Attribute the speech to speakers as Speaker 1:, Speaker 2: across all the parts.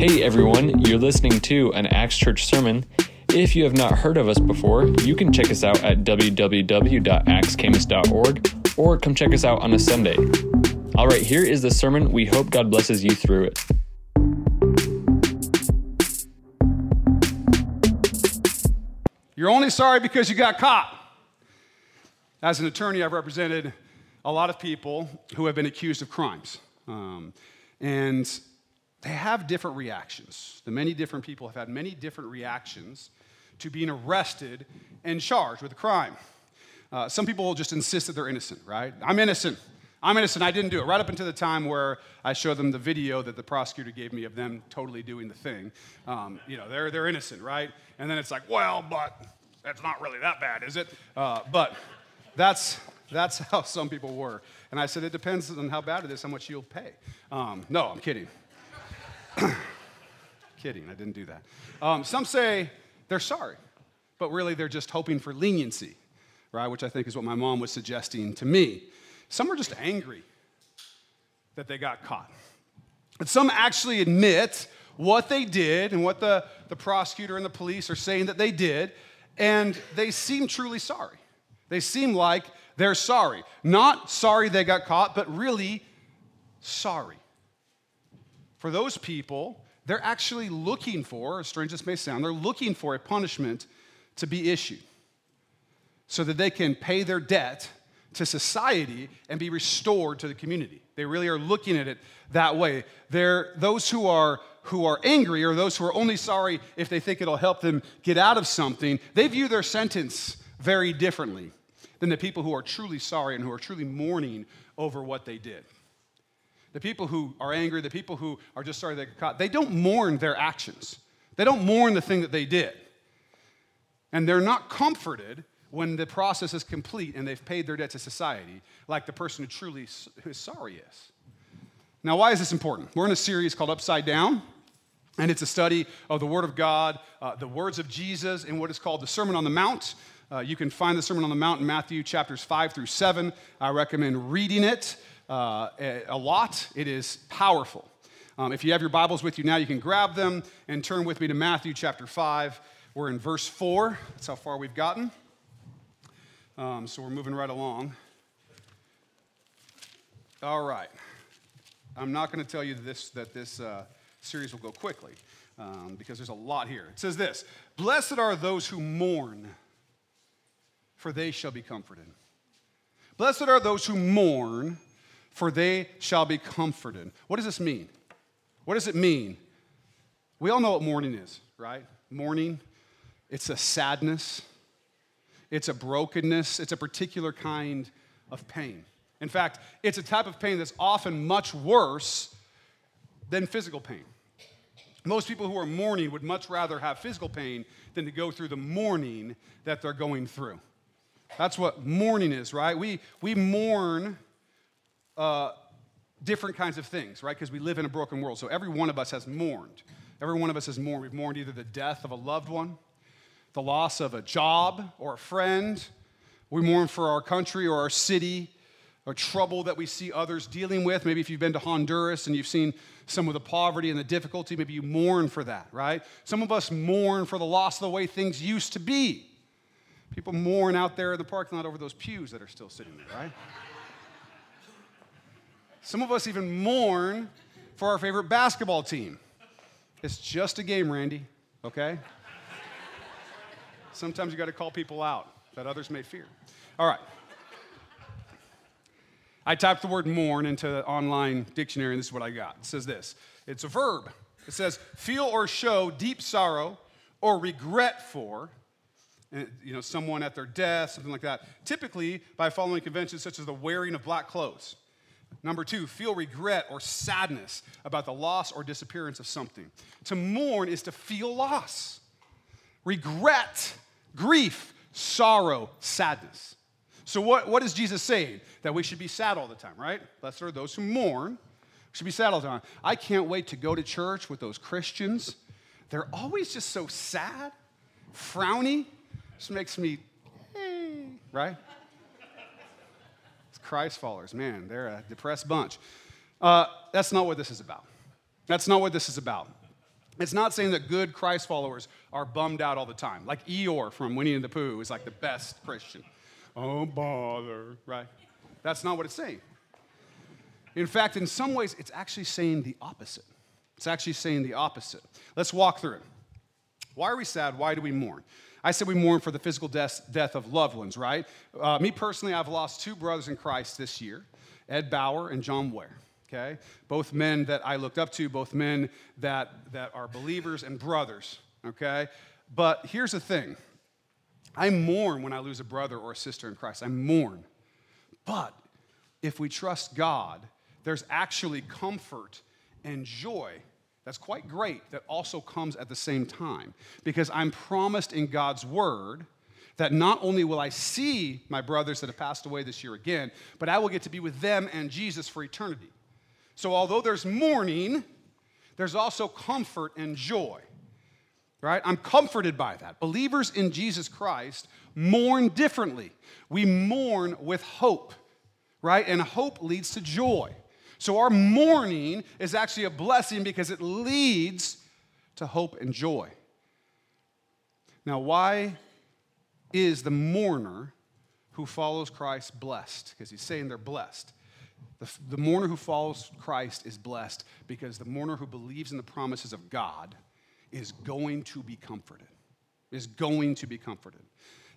Speaker 1: Hey everyone, you're listening to an Axe Church sermon. If you have not heard of us before, you can check us out at www.axcamus.org or come check us out on a Sunday. All right, here is the sermon. We hope God blesses you through it.
Speaker 2: You're only sorry because you got caught. As an attorney, I've represented a lot of people who have been accused of crimes. Um, and they have different reactions. The many different people have had many different reactions to being arrested and charged with a crime. Uh, some people will just insist that they're innocent, right? I'm innocent. I'm innocent. I didn't do it. Right up until the time where I showed them the video that the prosecutor gave me of them totally doing the thing. Um, you know, they're, they're innocent, right? And then it's like, well, but that's not really that bad, is it? Uh, but that's, that's how some people were. And I said, it depends on how bad it is, how much you'll pay. Um, no, I'm kidding. kidding, I didn't do that. Um, some say they're sorry, but really they're just hoping for leniency, right? Which I think is what my mom was suggesting to me. Some are just angry that they got caught. But some actually admit what they did and what the, the prosecutor and the police are saying that they did, and they seem truly sorry. They seem like they're sorry. Not sorry they got caught, but really sorry. For those people, they're actually looking for, as strange as may sound, they're looking for a punishment to be issued so that they can pay their debt to society and be restored to the community. They really are looking at it that way. They're those who are who are angry or those who are only sorry if they think it'll help them get out of something, they view their sentence very differently than the people who are truly sorry and who are truly mourning over what they did. The people who are angry, the people who are just sorry they got caught, they don't mourn their actions. They don't mourn the thing that they did. And they're not comforted when the process is complete and they've paid their debt to society, like the person who truly is sorry is. Now, why is this important? We're in a series called Upside Down, and it's a study of the Word of God, uh, the words of Jesus, in what is called the Sermon on the Mount. Uh, you can find the Sermon on the Mount in Matthew chapters 5 through 7. I recommend reading it uh, a lot, it is powerful. Um, if you have your Bibles with you now, you can grab them and turn with me to Matthew chapter 5. We're in verse 4. That's how far we've gotten. Um, so we're moving right along. All right. I'm not going to tell you this, that this uh, series will go quickly um, because there's a lot here. It says this Blessed are those who mourn, for they shall be comforted. Blessed are those who mourn, for they shall be comforted. What does this mean? What does it mean? We all know what mourning is, right? Mourning, it's a sadness, it's a brokenness, it's a particular kind of pain. In fact, it's a type of pain that's often much worse than physical pain. Most people who are mourning would much rather have physical pain than to go through the mourning that they're going through. That's what mourning is, right? We, we mourn uh, different kinds of things, right? Because we live in a broken world. So every one of us has mourned. Every one of us has mourned. We've mourned either the death of a loved one, the loss of a job or a friend. We mourn for our country or our city or trouble that we see others dealing with. Maybe if you've been to Honduras and you've seen some of the poverty and the difficulty, maybe you mourn for that, right? Some of us mourn for the loss of the way things used to be. People mourn out there in the parking lot over those pews that are still sitting there, right? Some of us even mourn for our favorite basketball team. It's just a game, Randy, okay? Sometimes you got to call people out that others may fear. All right. I typed the word mourn into the online dictionary, and this is what I got. It says this it's a verb. It says feel or show deep sorrow or regret for you know, someone at their death, something like that, typically by following conventions such as the wearing of black clothes. Number two, feel regret or sadness about the loss or disappearance of something. To mourn is to feel loss, regret, grief, sorrow, sadness. So, what, what is Jesus saying? That we should be sad all the time, right? Blessed are those who mourn. Should be sad all the time. I can't wait to go to church with those Christians. They're always just so sad, frowny. Just makes me, hey, right? Christ followers, man, they're a depressed bunch. Uh, that's not what this is about. That's not what this is about. It's not saying that good Christ followers are bummed out all the time. Like Eeyore from Winnie and the Pooh is like the best Christian. Oh, bother, right? That's not what it's saying. In fact, in some ways, it's actually saying the opposite. It's actually saying the opposite. Let's walk through it. Why are we sad? Why do we mourn? I said we mourn for the physical death, death of loved ones, right? Uh, me personally, I've lost two brothers in Christ this year Ed Bauer and John Ware okay? Both men that I looked up to, both men that, that are believers and brothers, okay? But here's the thing I mourn when I lose a brother or a sister in Christ. I mourn. But if we trust God, there's actually comfort and joy that's quite great that also comes at the same time because I'm promised in God's word that not only will I see my brothers that have passed away this year again, but I will get to be with them and Jesus for eternity. So, although there's mourning, there's also comfort and joy, right? I'm comforted by that. Believers in Jesus Christ mourn differently. We mourn with hope, right? And hope leads to joy. So, our mourning is actually a blessing because it leads to hope and joy. Now, why is the mourner who follows Christ blessed? Because he's saying they're blessed. The, the mourner who follows Christ is blessed because the mourner who believes in the promises of God is going to be comforted. Is going to be comforted.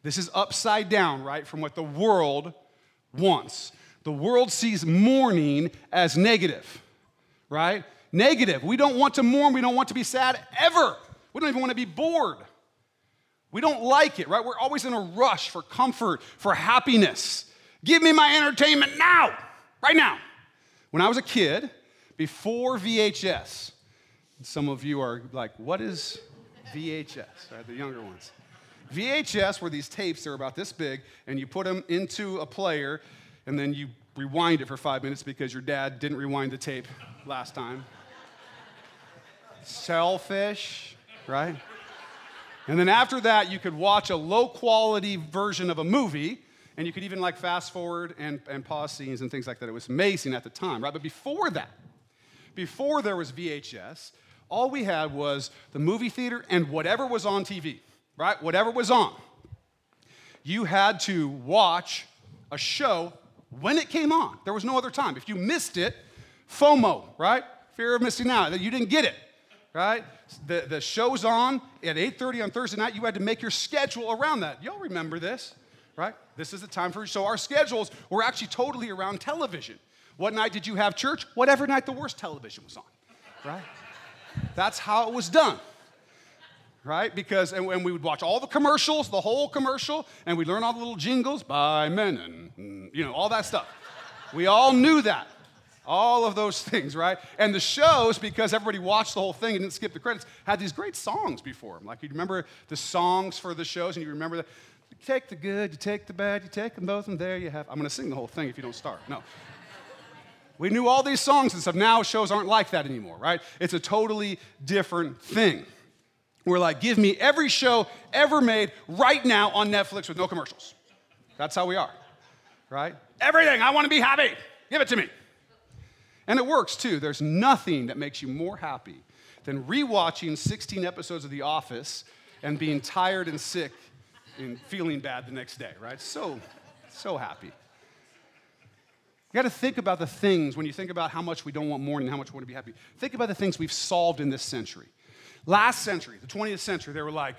Speaker 2: This is upside down, right, from what the world wants. The world sees mourning as negative, right? Negative. We don't want to mourn. We don't want to be sad ever. We don't even want to be bored. We don't like it, right? We're always in a rush for comfort, for happiness. Give me my entertainment now right now. When I was a kid, before VHS, some of you are like, what is VHS? Right, the younger ones. VHS were these tapes, they're about this big, and you put them into a player, and then you rewind it for five minutes because your dad didn't rewind the tape last time. Selfish, right? And then after that, you could watch a low quality version of a movie and you could even like fast forward and, and pause scenes and things like that. It was amazing at the time, right? But before that, before there was VHS, all we had was the movie theater and whatever was on TV, right? Whatever was on. You had to watch a show when it came on. There was no other time. If you missed it, FOMO, right? Fear of missing out, that you didn't get it, right? The, the show's on at 8.30 on Thursday night. You had to make your schedule around that. Y'all remember this, right? This is the time for, so our schedules were actually totally around television. What night did you have church? Whatever night the worst television was on, right? That's how it was done, right? Because, and, and we would watch all the commercials, the whole commercial, and we'd learn all the little jingles by men and, mm, you know, all that stuff. We all knew that. All of those things, right? And the shows, because everybody watched the whole thing and didn't skip the credits, had these great songs before them. Like you remember the songs for the shows, and you remember that you take the good, you take the bad, you take them both, and there you have. I'm going to sing the whole thing if you don't start. No. We knew all these songs and stuff. Now shows aren't like that anymore, right? It's a totally different thing. We're like, give me every show ever made right now on Netflix with no commercials. That's how we are, right? Everything. I want to be happy. Give it to me. And it works too. There's nothing that makes you more happy than rewatching 16 episodes of The Office and being tired and sick and feeling bad the next day, right? So, so happy. You got to think about the things when you think about how much we don't want more and how much we want to be happy. Think about the things we've solved in this century. Last century, the 20th century, they were like,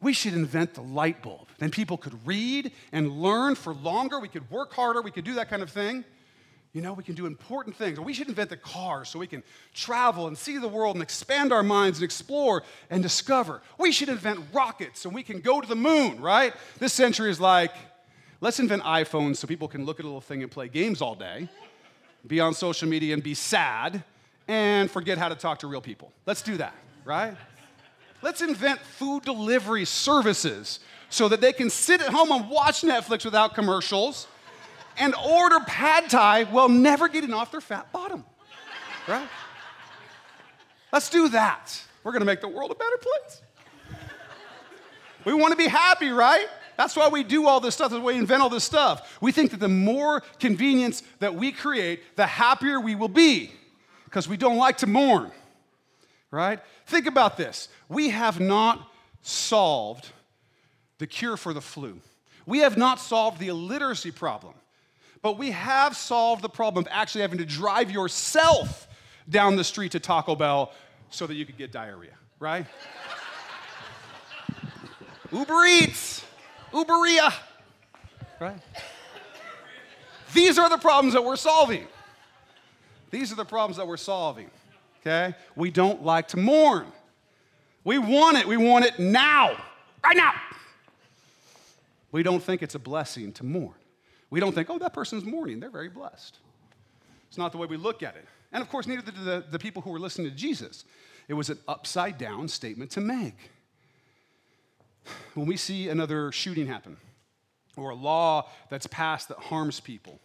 Speaker 2: we should invent the light bulb. Then people could read and learn for longer. We could work harder. We could do that kind of thing. You know, we can do important things. Or we should invent the car so we can travel and see the world and expand our minds and explore and discover. We should invent rockets so we can go to the moon, right? This century is like, let's invent iPhones so people can look at a little thing and play games all day, be on social media and be sad, and forget how to talk to real people. Let's do that, right? Let's invent food delivery services so that they can sit at home and watch Netflix without commercials and order pad thai while never getting off their fat bottom. Right? Let's do that. We're gonna make the world a better place. We wanna be happy, right? That's why we do all this stuff. That's why we invent all this stuff. We think that the more convenience that we create, the happier we will be because we don't like to mourn, right? Think about this. We have not solved the cure for the flu. We have not solved the illiteracy problem, but we have solved the problem of actually having to drive yourself down the street to Taco Bell so that you could get diarrhea, right? Uber Eats, Uberia, right? These are the problems that we're solving. These are the problems that we're solving, okay? We don't like to mourn. We want it. We want it now, right now. We don't think it's a blessing to mourn. We don't think, oh, that person's mourning. They're very blessed. It's not the way we look at it. And of course, neither did the, the people who were listening to Jesus. It was an upside down statement to make. When we see another shooting happen or a law that's passed that harms people,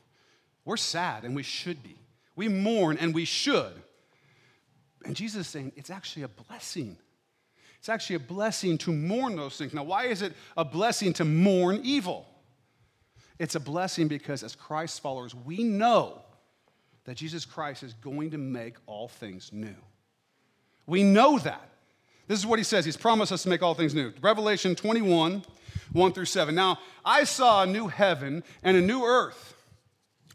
Speaker 2: we're sad and we should be. We mourn and we should. And Jesus is saying it's actually a blessing. It's actually a blessing to mourn those things. Now, why is it a blessing to mourn evil? It's a blessing because as Christ's followers, we know that Jesus Christ is going to make all things new. We know that. This is what he says. He's promised us to make all things new. Revelation 21, 1 through 7. Now, I saw a new heaven and a new earth.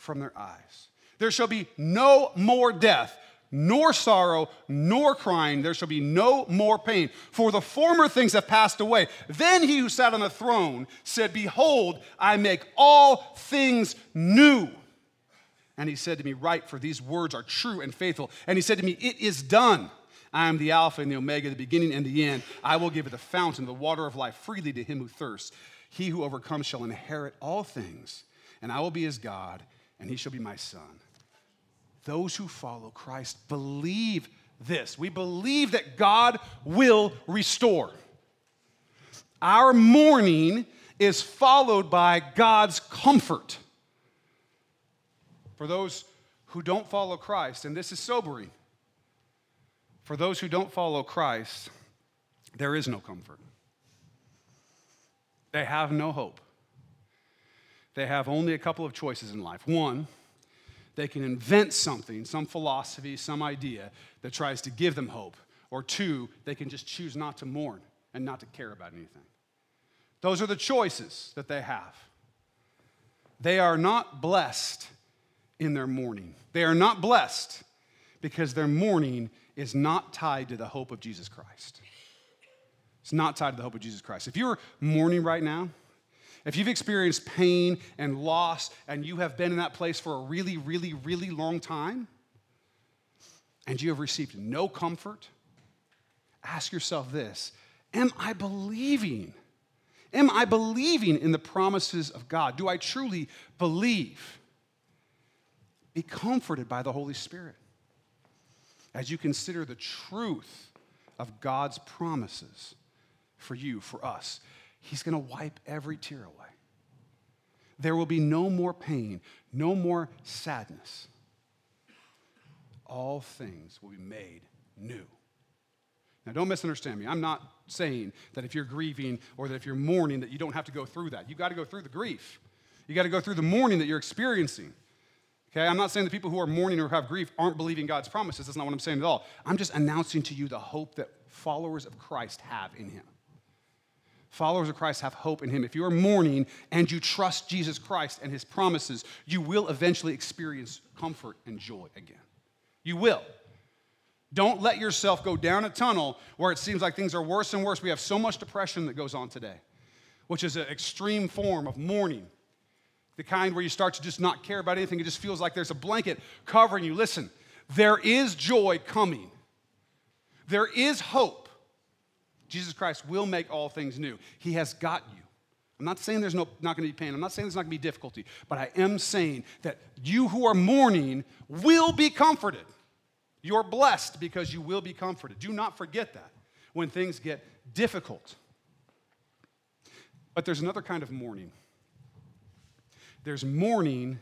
Speaker 2: from their eyes. There shall be no more death nor sorrow, nor crying. There shall be no more pain, for the former things have passed away. Then he who sat on the throne said, Behold, I make all things new. And he said to me, Write, for these words are true and faithful. And he said to me, It is done. I am the Alpha and the Omega, the beginning and the end. I will give the fountain, the water of life, freely to him who thirsts. He who overcomes shall inherit all things, and I will be his God, and he shall be my son those who follow Christ believe this. We believe that God will restore. Our mourning is followed by God's comfort. For those who don't follow Christ, and this is sobering, for those who don't follow Christ, there is no comfort. They have no hope. They have only a couple of choices in life. One, they can invent something, some philosophy, some idea that tries to give them hope. Or two, they can just choose not to mourn and not to care about anything. Those are the choices that they have. They are not blessed in their mourning. They are not blessed because their mourning is not tied to the hope of Jesus Christ. It's not tied to the hope of Jesus Christ. If you're mourning right now, if you've experienced pain and loss and you have been in that place for a really, really, really long time, and you have received no comfort, ask yourself this Am I believing? Am I believing in the promises of God? Do I truly believe? Be comforted by the Holy Spirit as you consider the truth of God's promises for you, for us. He's going to wipe every tear away. There will be no more pain, no more sadness. All things will be made new. Now, don't misunderstand me. I'm not saying that if you're grieving or that if you're mourning, that you don't have to go through that. You've got to go through the grief. You got to go through the mourning that you're experiencing. Okay, I'm not saying the people who are mourning or have grief aren't believing God's promises. That's not what I'm saying at all. I'm just announcing to you the hope that followers of Christ have in Him. Followers of Christ have hope in Him. If you are mourning and you trust Jesus Christ and His promises, you will eventually experience comfort and joy again. You will. Don't let yourself go down a tunnel where it seems like things are worse and worse. We have so much depression that goes on today, which is an extreme form of mourning. The kind where you start to just not care about anything. It just feels like there's a blanket covering you. Listen, there is joy coming, there is hope. Jesus Christ will make all things new. He has got you. I'm not saying there's no, not going to be pain. I'm not saying there's not going to be difficulty. But I am saying that you who are mourning will be comforted. You're blessed because you will be comforted. Do not forget that when things get difficult. But there's another kind of mourning. There's mourning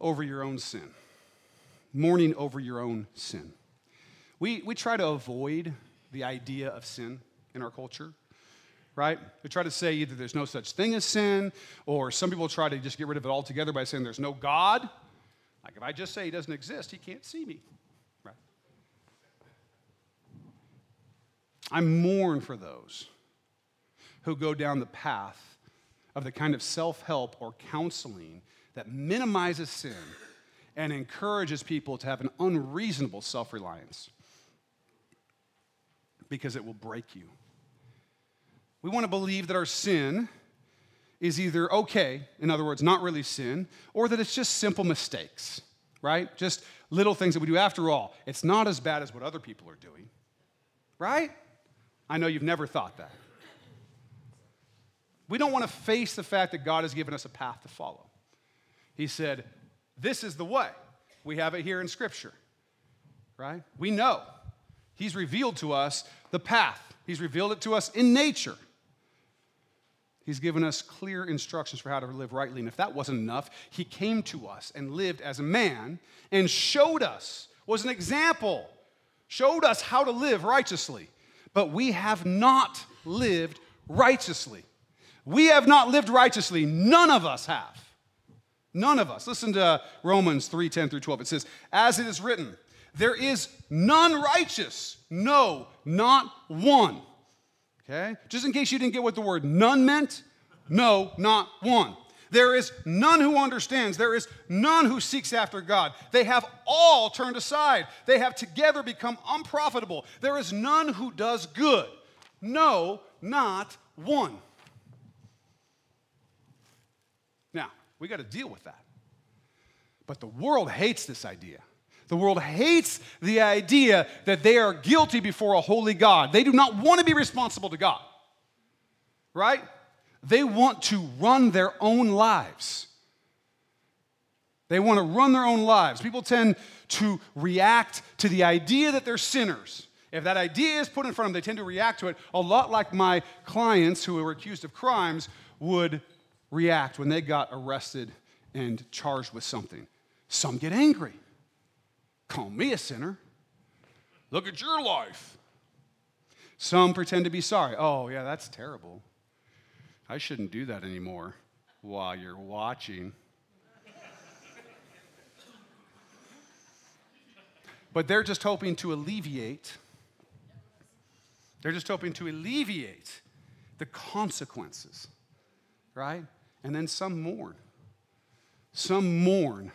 Speaker 2: over your own sin. Mourning over your own sin. We, we try to avoid the idea of sin in our culture, right? We try to say either there's no such thing as sin, or some people try to just get rid of it altogether by saying there's no God. Like if I just say he doesn't exist, he can't see me, right? I mourn for those who go down the path of the kind of self help or counseling that minimizes sin and encourages people to have an unreasonable self reliance because it will break you. We want to believe that our sin is either okay, in other words, not really sin, or that it's just simple mistakes, right? Just little things that we do. After all, it's not as bad as what other people are doing, right? I know you've never thought that. We don't want to face the fact that God has given us a path to follow. He said, This is the way. We have it here in Scripture, right? We know. He's revealed to us the path, He's revealed it to us in nature. He's given us clear instructions for how to live rightly. And if that wasn't enough, He came to us and lived as a man and showed us, was an example, showed us how to live righteously. But we have not lived righteously. We have not lived righteously. None of us have. None of us. Listen to Romans 3 10 through 12. It says, As it is written, there is none righteous. No, not one. Okay? Just in case you didn't get what the word none meant, no, not one. There is none who understands. There is none who seeks after God. They have all turned aside. They have together become unprofitable. There is none who does good. No, not one. Now, we got to deal with that. But the world hates this idea. The world hates the idea that they are guilty before a holy God. They do not want to be responsible to God, right? They want to run their own lives. They want to run their own lives. People tend to react to the idea that they're sinners. If that idea is put in front of them, they tend to react to it a lot like my clients who were accused of crimes would react when they got arrested and charged with something. Some get angry. Call me a sinner. Look at your life. Some pretend to be sorry. Oh, yeah, that's terrible. I shouldn't do that anymore while you're watching. but they're just hoping to alleviate. They're just hoping to alleviate the consequences, right? And then some mourn. Some mourn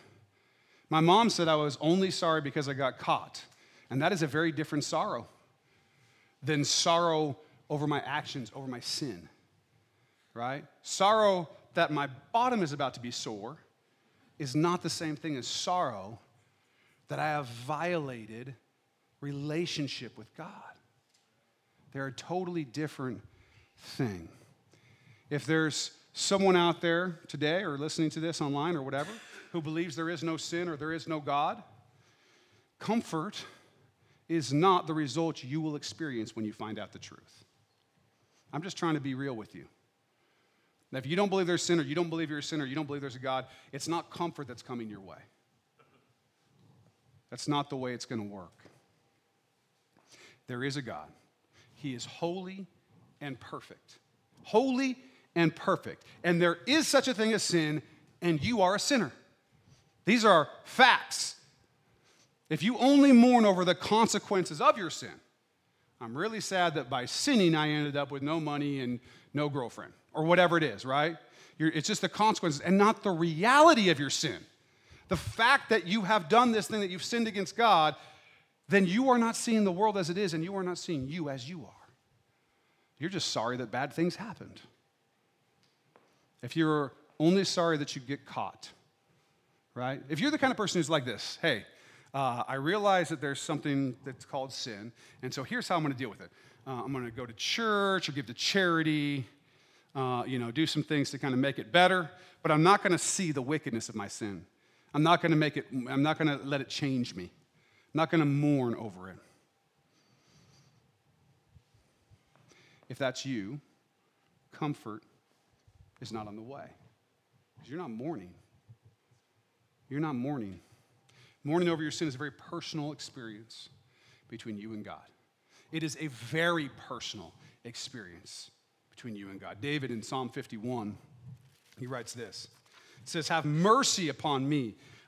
Speaker 2: my mom said I was only sorry because I got caught. And that is a very different sorrow than sorrow over my actions, over my sin, right? Sorrow that my bottom is about to be sore is not the same thing as sorrow that I have violated relationship with God. They're a totally different thing. If there's someone out there today or listening to this online or whatever who believes there is no sin or there is no God, comfort is not the result you will experience when you find out the truth. I'm just trying to be real with you. Now, if you don't believe there's sin or you don't believe you're a sinner, you don't believe there's a God, it's not comfort that's coming your way. That's not the way it's going to work. There is a God. He is holy and perfect. Holy and perfect. And there is such a thing as sin, and you are a sinner. These are facts. If you only mourn over the consequences of your sin, I'm really sad that by sinning I ended up with no money and no girlfriend, or whatever it is, right? You're, it's just the consequences and not the reality of your sin. The fact that you have done this thing, that you've sinned against God, then you are not seeing the world as it is, and you are not seeing you as you are. You're just sorry that bad things happened. If you're only sorry that you get caught, right? If you're the kind of person who's like this, hey, uh, I realize that there's something that's called sin, and so here's how I'm going to deal with it. Uh, I'm going to go to church or give to charity, uh, you know, do some things to kind of make it better, but I'm not going to see the wickedness of my sin. I'm not going to make it, I'm not going to let it change me I'm not going to mourn over it. If that's you, comfort is not on the way. Because you're not mourning. You're not mourning. Mourning over your sin is a very personal experience between you and God. It is a very personal experience between you and God. David in Psalm 51, he writes this. It says, Have mercy upon me,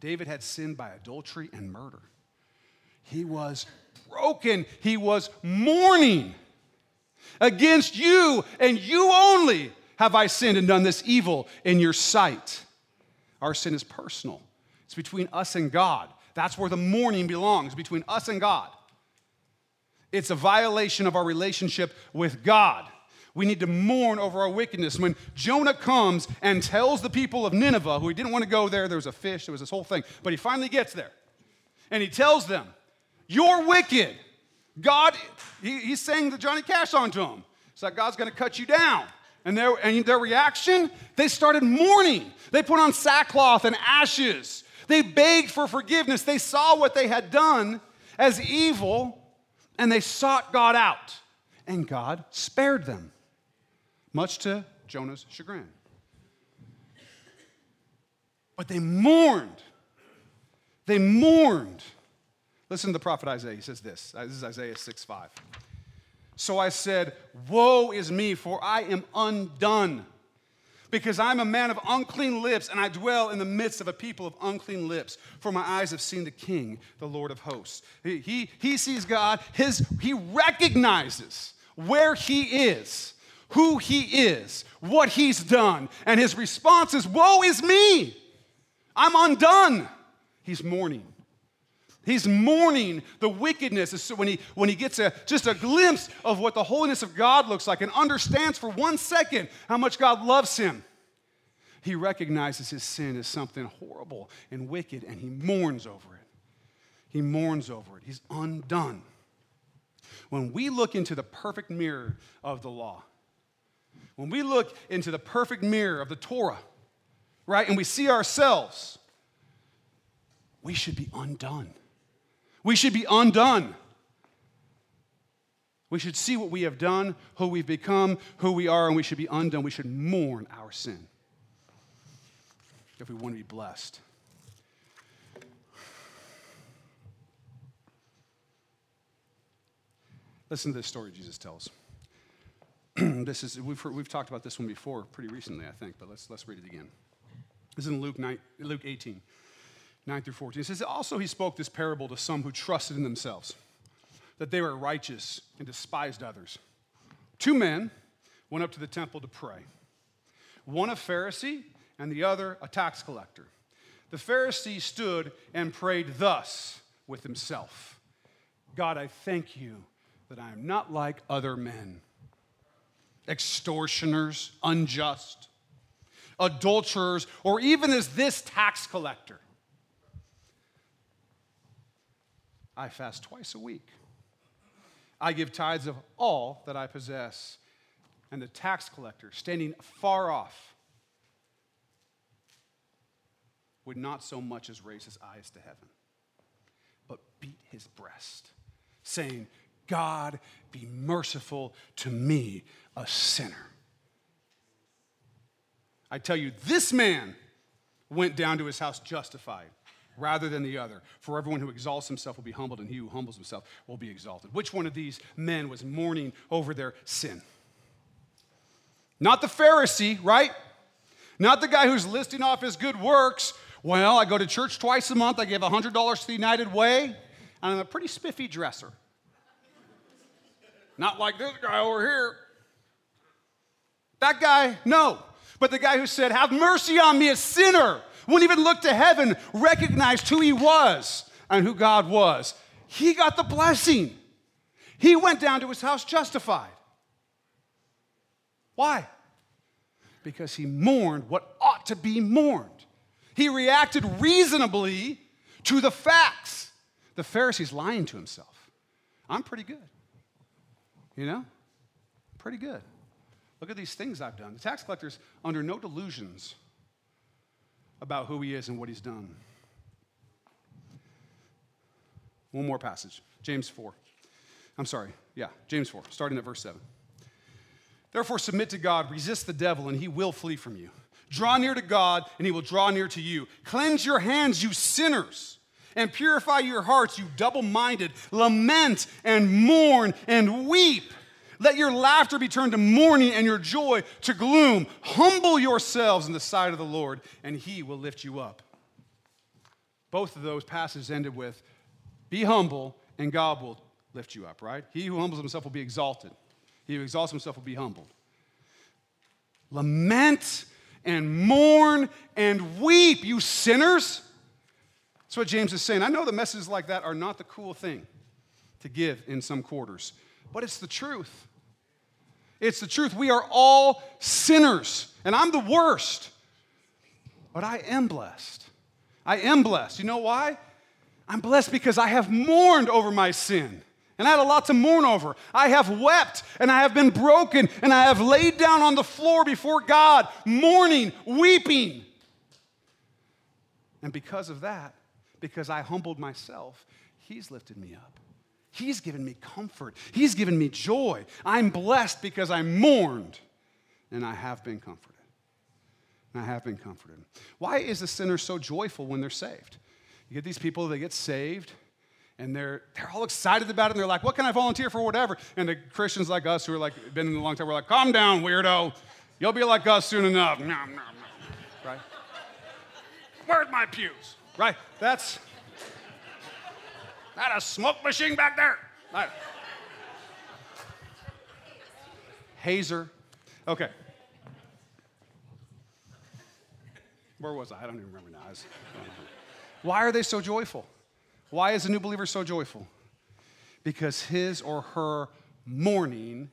Speaker 2: David had sinned by adultery and murder. He was broken, he was mourning. Against you and you only have I sinned and done this evil in your sight. Our sin is personal, it's between us and God. That's where the mourning belongs, between us and God. It's a violation of our relationship with God. We need to mourn over our wickedness. When Jonah comes and tells the people of Nineveh, who he didn't want to go there, there was a fish, there was this whole thing, but he finally gets there. And he tells them, You're wicked. God, he, he's saying the Johnny Cash song to them. It's like God's going to cut you down. And their, and their reaction, they started mourning. They put on sackcloth and ashes. They begged for forgiveness. They saw what they had done as evil and they sought God out. And God spared them much to Jonah's chagrin. But they mourned. They mourned. Listen to the prophet Isaiah. He says this. This is Isaiah 6 5. So I said, Woe is me, for I am undone, because I'm a man of unclean lips, and I dwell in the midst of a people of unclean lips. For my eyes have seen the King, the Lord of hosts. He, he, he sees God, his, he recognizes where he is who he is, what he's done. And his response is, Woe is me! I'm undone. He's mourning. He's mourning the wickedness. So when he, when he gets a, just a glimpse of what the holiness of God looks like and understands for one second how much God loves him, he recognizes his sin as something horrible and wicked and he mourns over it. He mourns over it. He's undone. When we look into the perfect mirror of the law, when we look into the perfect mirror of the Torah, right, and we see ourselves, we should be undone. We should be undone. We should see what we have done, who we've become, who we are, and we should be undone. We should mourn our sin if we want to be blessed. Listen to this story Jesus tells. this is, we've, heard, we've talked about this one before pretty recently, I think, but let's, let's read it again. This is in Luke, 9, Luke 18, 9 through 14. It says, Also, he spoke this parable to some who trusted in themselves, that they were righteous and despised others. Two men went up to the temple to pray, one a Pharisee and the other a tax collector. The Pharisee stood and prayed thus with himself God, I thank you that I am not like other men extortioners, unjust, adulterers, or even as this tax collector. I fast twice a week. I give tithes of all that I possess. And the tax collector, standing far off, would not so much as raise his eyes to heaven, but beat his breast, saying, God, be merciful to me, a sinner. I tell you, this man went down to his house justified rather than the other. For everyone who exalts himself will be humbled, and he who humbles himself will be exalted. Which one of these men was mourning over their sin? Not the Pharisee, right? Not the guy who's listing off his good works. Well, I go to church twice a month, I give $100 to the United Way, and I'm a pretty spiffy dresser. Not like this guy over here. That guy, no. But the guy who said, Have mercy on me, a sinner, wouldn't even look to heaven, recognized who he was and who God was. He got the blessing. He went down to his house justified. Why? Because he mourned what ought to be mourned. He reacted reasonably to the facts. The Pharisee's lying to himself. I'm pretty good. You know? Pretty good. Look at these things I've done. The tax collector's under no delusions about who he is and what he's done. One more passage James 4. I'm sorry, yeah, James 4, starting at verse 7. Therefore, submit to God, resist the devil, and he will flee from you. Draw near to God, and he will draw near to you. Cleanse your hands, you sinners, and purify your hearts, you double minded. Lament and mourn and weep. Let your laughter be turned to mourning and your joy to gloom. Humble yourselves in the sight of the Lord, and he will lift you up. Both of those passages ended with be humble, and God will lift you up, right? He who humbles himself will be exalted, he who exalts himself will be humbled. Lament and mourn and weep, you sinners. That's what James is saying. I know the messages like that are not the cool thing to give in some quarters, but it's the truth. It's the truth. We are all sinners, and I'm the worst. But I am blessed. I am blessed. You know why? I'm blessed because I have mourned over my sin. And I had a lot to mourn over. I have wept and I have been broken and I have laid down on the floor before God, mourning, weeping. And because of that, because I humbled myself, He's lifted me up. He's given me comfort. He's given me joy. I'm blessed because I mourned and I have been comforted. And I have been comforted. Why is the sinner so joyful when they're saved? You get these people, they get saved, and they're, they're all excited about it, and they're like, what can I volunteer for, whatever? And the Christians like us who are like, been in a long time, we're like, calm down, weirdo. You'll be like us soon enough. No, no, no. Right? Where's my pews? Right? That's, that a smoke machine back there. Right. Hazer. Okay. Where was I? I don't even remember now. Was, why are they so joyful? Why is a new believer so joyful? Because his or her mourning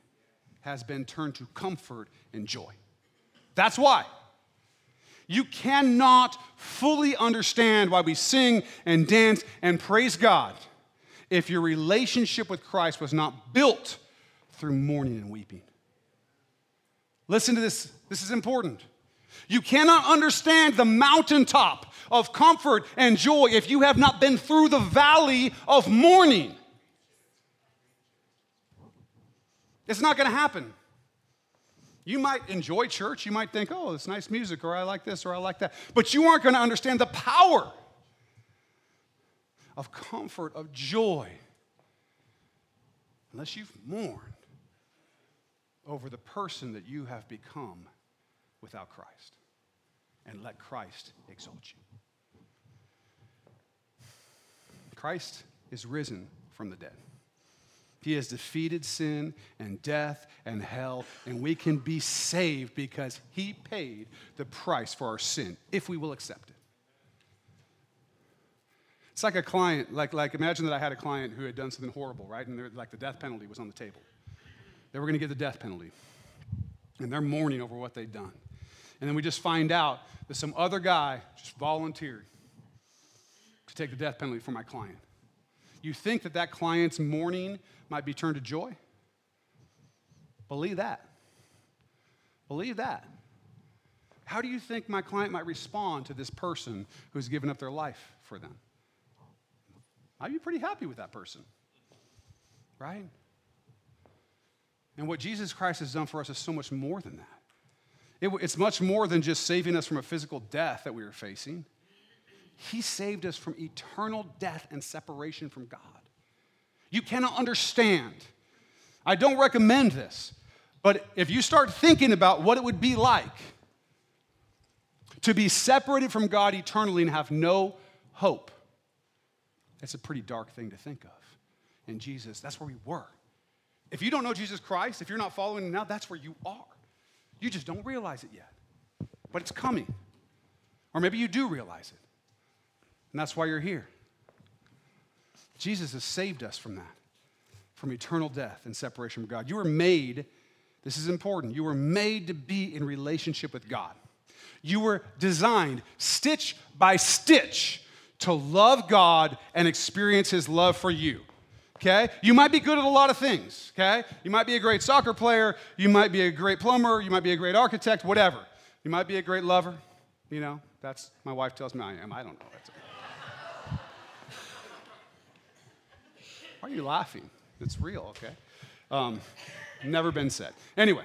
Speaker 2: has been turned to comfort and joy. That's why. You cannot fully understand why we sing and dance and praise God if your relationship with Christ was not built through mourning and weeping. Listen to this, this is important. You cannot understand the mountaintop of comfort and joy if you have not been through the valley of mourning. It's not going to happen. You might enjoy church. You might think, oh, it's nice music, or I like this, or I like that. But you aren't going to understand the power of comfort, of joy, unless you've mourned over the person that you have become without Christ. And let Christ exalt you. Christ is risen from the dead. He has defeated sin and death and hell, and we can be saved because He paid the price for our sin if we will accept it. It's like a client, like, like imagine that I had a client who had done something horrible, right? And like the death penalty was on the table. They were going to get the death penalty, and they're mourning over what they'd done. And then we just find out that some other guy just volunteered to take the death penalty for my client. You think that that client's mourning might be turned to joy? Believe that. Believe that. How do you think my client might respond to this person who's given up their life for them? I'd be pretty happy with that person, right? And what Jesus Christ has done for us is so much more than that. It, it's much more than just saving us from a physical death that we were facing. He saved us from eternal death and separation from God. You cannot understand. I don't recommend this, but if you start thinking about what it would be like to be separated from God eternally and have no hope, that's a pretty dark thing to think of. And Jesus, that's where we were. If you don't know Jesus Christ, if you're not following him now, that's where you are. You just don't realize it yet. But it's coming. Or maybe you do realize it. And that's why you're here. Jesus has saved us from that. from eternal death and separation from God. You were made, this is important, you were made to be in relationship with God. You were designed, stitch by stitch, to love God and experience His love for you. Okay? You might be good at a lot of things, okay? You might be a great soccer player, you might be a great plumber, you might be a great architect, whatever. You might be a great lover, you know? That's my wife tells me I am. I don't know. Why are you laughing? It's real, okay? Um, never been said. Anyway,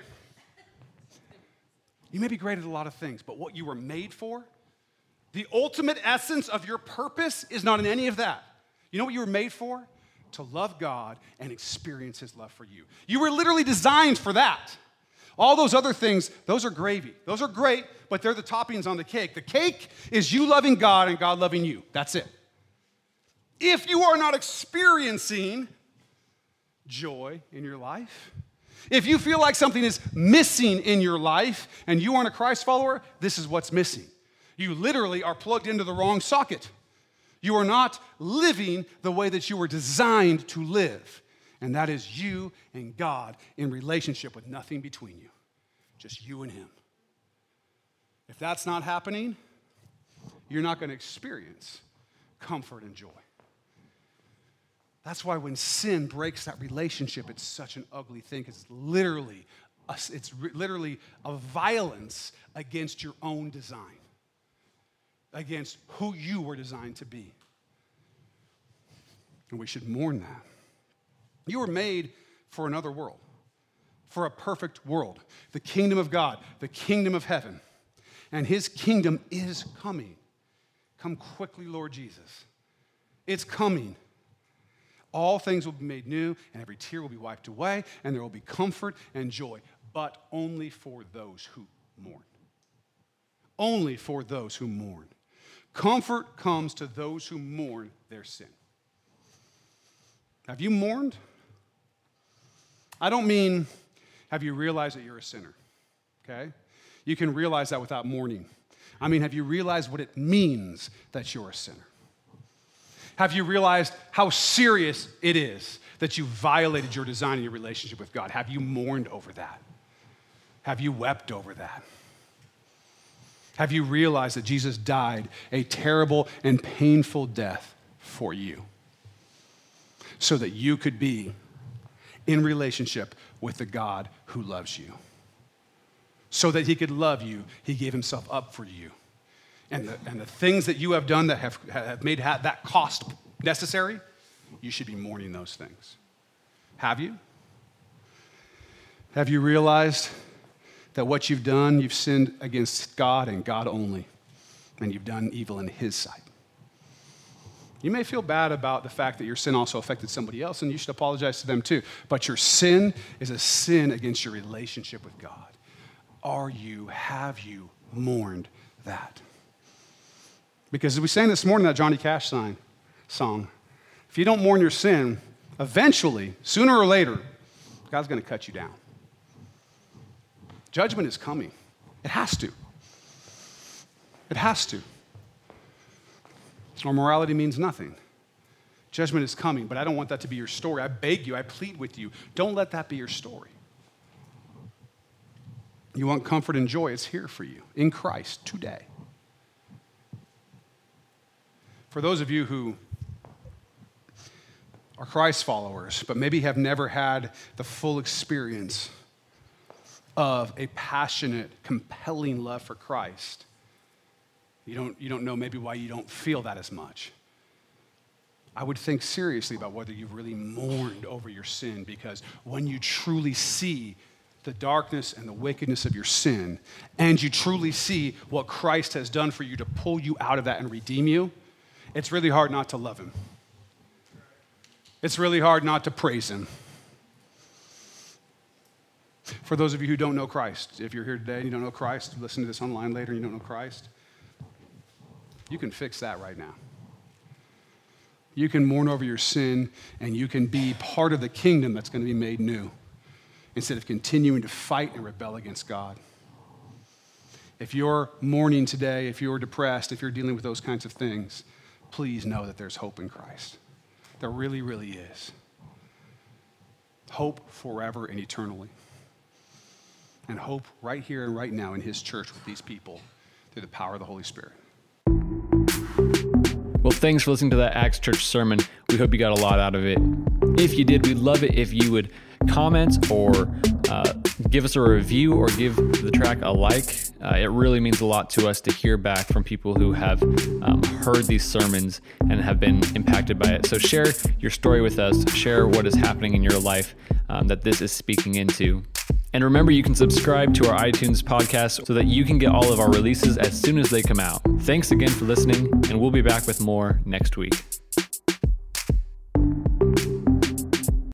Speaker 2: you may be great at a lot of things, but what you were made for, the ultimate essence of your purpose is not in any of that. You know what you were made for? To love God and experience His love for you. You were literally designed for that. All those other things, those are gravy. Those are great, but they're the toppings on the cake. The cake is you loving God and God loving you. That's it. If you are not experiencing joy in your life, if you feel like something is missing in your life and you aren't a Christ follower, this is what's missing. You literally are plugged into the wrong socket. You are not living the way that you were designed to live. And that is you and God in relationship with nothing between you, just you and Him. If that's not happening, you're not going to experience comfort and joy. That's why when sin breaks that relationship, it's such an ugly thing it's literally, a, it's literally a violence against your own design, against who you were designed to be. And we should mourn that. You were made for another world, for a perfect world, the kingdom of God, the kingdom of heaven. And his kingdom is coming. Come quickly, Lord Jesus. It's coming. All things will be made new, and every tear will be wiped away, and there will be comfort and joy, but only for those who mourn. Only for those who mourn. Comfort comes to those who mourn their sin. Have you mourned? I don't mean have you realized that you're a sinner, okay? You can realize that without mourning. I mean, have you realized what it means that you're a sinner? Have you realized how serious it is that you violated your design in your relationship with God? Have you mourned over that? Have you wept over that? Have you realized that Jesus died a terrible and painful death for you so that you could be in relationship with the God who loves you? So that he could love you, he gave himself up for you and the, and the things that you have done that have, have made that cost necessary, you should be mourning those things. Have you? Have you realized that what you've done, you've sinned against God and God only, and you've done evil in His sight? You may feel bad about the fact that your sin also affected somebody else, and you should apologize to them too. But your sin is a sin against your relationship with God. Are you, have you mourned that? Because we sang this morning, that Johnny Cash sign, song, if you don't mourn your sin, eventually, sooner or later, God's going to cut you down. Judgment is coming. It has to. It has to. Our morality means nothing. Judgment is coming, but I don't want that to be your story. I beg you, I plead with you, don't let that be your story. You want comfort and joy, it's here for you in Christ today. For those of you who are Christ followers, but maybe have never had the full experience of a passionate, compelling love for Christ, you don't, you don't know maybe why you don't feel that as much. I would think seriously about whether you've really mourned over your sin because when you truly see the darkness and the wickedness of your sin, and you truly see what Christ has done for you to pull you out of that and redeem you, it's really hard not to love him. It's really hard not to praise him. For those of you who don't know Christ, if you're here today and you don't know Christ, listen to this online later and you don't know Christ, you can fix that right now. You can mourn over your sin and you can be part of the kingdom that's going to be made new instead of continuing to fight and rebel against God. If you're mourning today, if you're depressed, if you're dealing with those kinds of things, please know that there's hope in Christ. There really, really is. hope forever and eternally. And hope right here and right now in his church with these people through the power of the Holy Spirit.
Speaker 1: Well, thanks for listening to that Acts Church sermon. We hope you got a lot out of it. If you did, we'd love it if you would comment or uh, give us a review or give the track a like. Uh, it really means a lot to us to hear back from people who have um, heard these sermons and have been impacted by it. So share your story with us, share what is happening in your life um, that this is speaking into. And remember, you can subscribe to our iTunes podcast so that you can get all of our releases as soon as they come out. Thanks again for listening, and we'll be back with more next week.